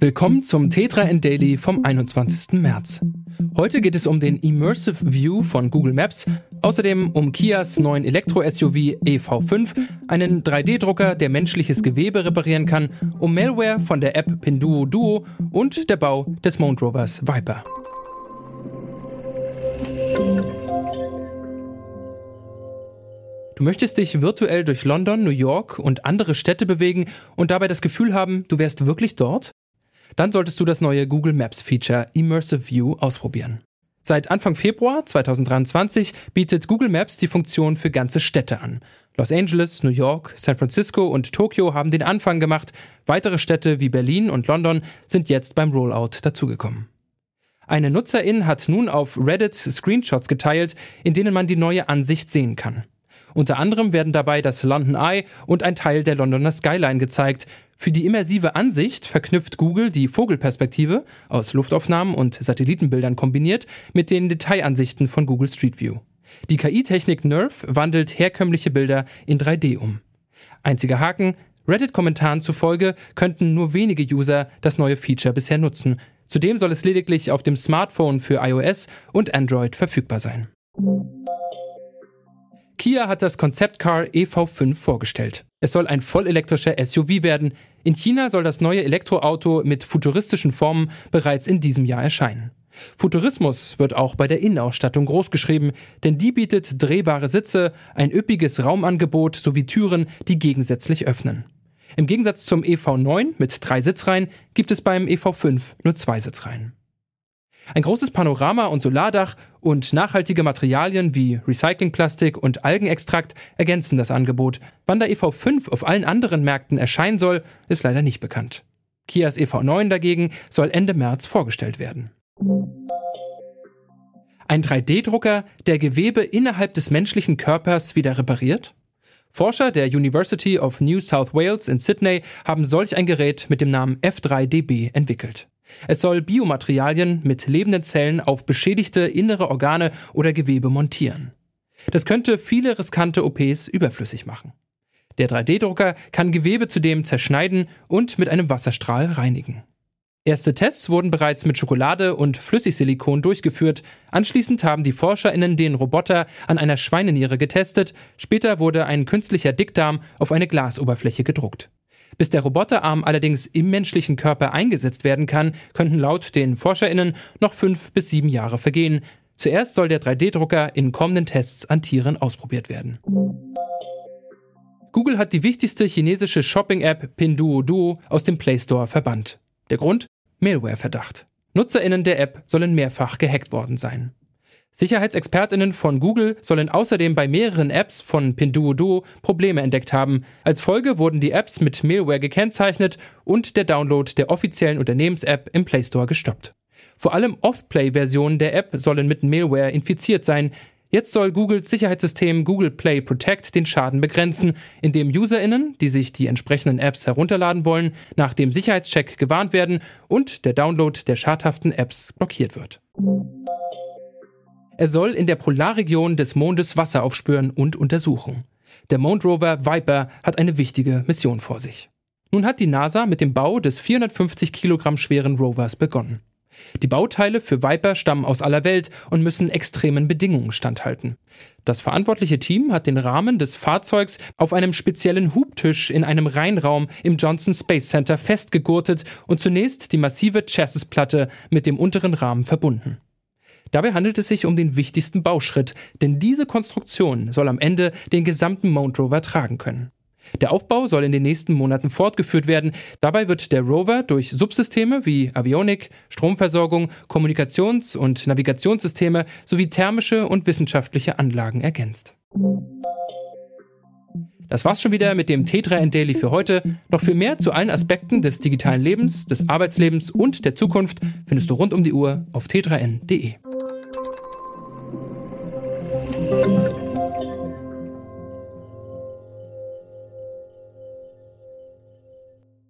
Willkommen zum Tetra N Daily vom 21. März. Heute geht es um den Immersive View von Google Maps, außerdem um Kias neuen Elektro-SUV EV5, einen 3D-Drucker, der menschliches Gewebe reparieren kann, um Malware von der App Pinduo Duo und der Bau des Mount Rovers Viper. Du möchtest dich virtuell durch London, New York und andere Städte bewegen und dabei das Gefühl haben, du wärst wirklich dort? Dann solltest du das neue Google Maps Feature Immersive View ausprobieren. Seit Anfang Februar 2023 bietet Google Maps die Funktion für ganze Städte an. Los Angeles, New York, San Francisco und Tokio haben den Anfang gemacht. Weitere Städte wie Berlin und London sind jetzt beim Rollout dazugekommen. Eine Nutzerin hat nun auf Reddit Screenshots geteilt, in denen man die neue Ansicht sehen kann. Unter anderem werden dabei das London Eye und ein Teil der Londoner Skyline gezeigt. Für die immersive Ansicht verknüpft Google die Vogelperspektive aus Luftaufnahmen und Satellitenbildern kombiniert mit den Detailansichten von Google Street View. Die KI-Technik Nerve wandelt herkömmliche Bilder in 3D um. Einziger Haken, Reddit-Kommentaren zufolge könnten nur wenige User das neue Feature bisher nutzen. Zudem soll es lediglich auf dem Smartphone für iOS und Android verfügbar sein. Kia hat das Konzeptcar EV5 vorgestellt. Es soll ein vollelektrischer SUV werden. In China soll das neue Elektroauto mit futuristischen Formen bereits in diesem Jahr erscheinen. Futurismus wird auch bei der Innenausstattung großgeschrieben, denn die bietet drehbare Sitze, ein üppiges Raumangebot sowie Türen, die gegensätzlich öffnen. Im Gegensatz zum EV9 mit drei Sitzreihen gibt es beim EV5 nur zwei Sitzreihen. Ein großes Panorama und Solardach und nachhaltige Materialien wie Recyclingplastik und Algenextrakt ergänzen das Angebot. Wann der EV5 auf allen anderen Märkten erscheinen soll, ist leider nicht bekannt. Kias EV9 dagegen soll Ende März vorgestellt werden. Ein 3D-Drucker, der Gewebe innerhalb des menschlichen Körpers wieder repariert? Forscher der University of New South Wales in Sydney haben solch ein Gerät mit dem Namen F3DB entwickelt. Es soll Biomaterialien mit lebenden Zellen auf beschädigte innere Organe oder Gewebe montieren. Das könnte viele riskante OPs überflüssig machen. Der 3D-Drucker kann Gewebe zudem zerschneiden und mit einem Wasserstrahl reinigen. Erste Tests wurden bereits mit Schokolade und Flüssigsilikon durchgeführt. Anschließend haben die ForscherInnen den Roboter an einer Schweineniere getestet. Später wurde ein künstlicher Dickdarm auf eine Glasoberfläche gedruckt. Bis der Roboterarm allerdings im menschlichen Körper eingesetzt werden kann, könnten laut den ForscherInnen noch fünf bis sieben Jahre vergehen. Zuerst soll der 3D-Drucker in kommenden Tests an Tieren ausprobiert werden. Google hat die wichtigste chinesische Shopping-App Pinduoduo aus dem Play Store verbannt. Der Grund? Malware-Verdacht. NutzerInnen der App sollen mehrfach gehackt worden sein. SicherheitsexpertInnen von Google sollen außerdem bei mehreren Apps von Pinduoduo Probleme entdeckt haben. Als Folge wurden die Apps mit Malware gekennzeichnet und der Download der offiziellen Unternehmens-App im Play Store gestoppt. Vor allem Off-Play-Versionen der App sollen mit Malware infiziert sein. Jetzt soll Googles Sicherheitssystem Google Play Protect den Schaden begrenzen, indem UserInnen, die sich die entsprechenden Apps herunterladen wollen, nach dem Sicherheitscheck gewarnt werden und der Download der schadhaften Apps blockiert wird. Er soll in der Polarregion des Mondes Wasser aufspüren und untersuchen. Der Mond Rover Viper hat eine wichtige Mission vor sich. Nun hat die NASA mit dem Bau des 450 Kilogramm schweren Rovers begonnen. Die Bauteile für Viper stammen aus aller Welt und müssen extremen Bedingungen standhalten. Das verantwortliche Team hat den Rahmen des Fahrzeugs auf einem speziellen Hubtisch in einem Reinraum im Johnson Space Center festgegurtet und zunächst die massive Chassisplatte mit dem unteren Rahmen verbunden. Dabei handelt es sich um den wichtigsten Bauschritt, denn diese Konstruktion soll am Ende den gesamten Mount Rover tragen können. Der Aufbau soll in den nächsten Monaten fortgeführt werden. Dabei wird der Rover durch Subsysteme wie Avionik, Stromversorgung, Kommunikations- und Navigationssysteme sowie thermische und wissenschaftliche Anlagen ergänzt. Das war's schon wieder mit dem T3N Daily für heute. Noch viel mehr zu allen Aspekten des digitalen Lebens, des Arbeitslebens und der Zukunft findest du rund um die Uhr auf t3n.de.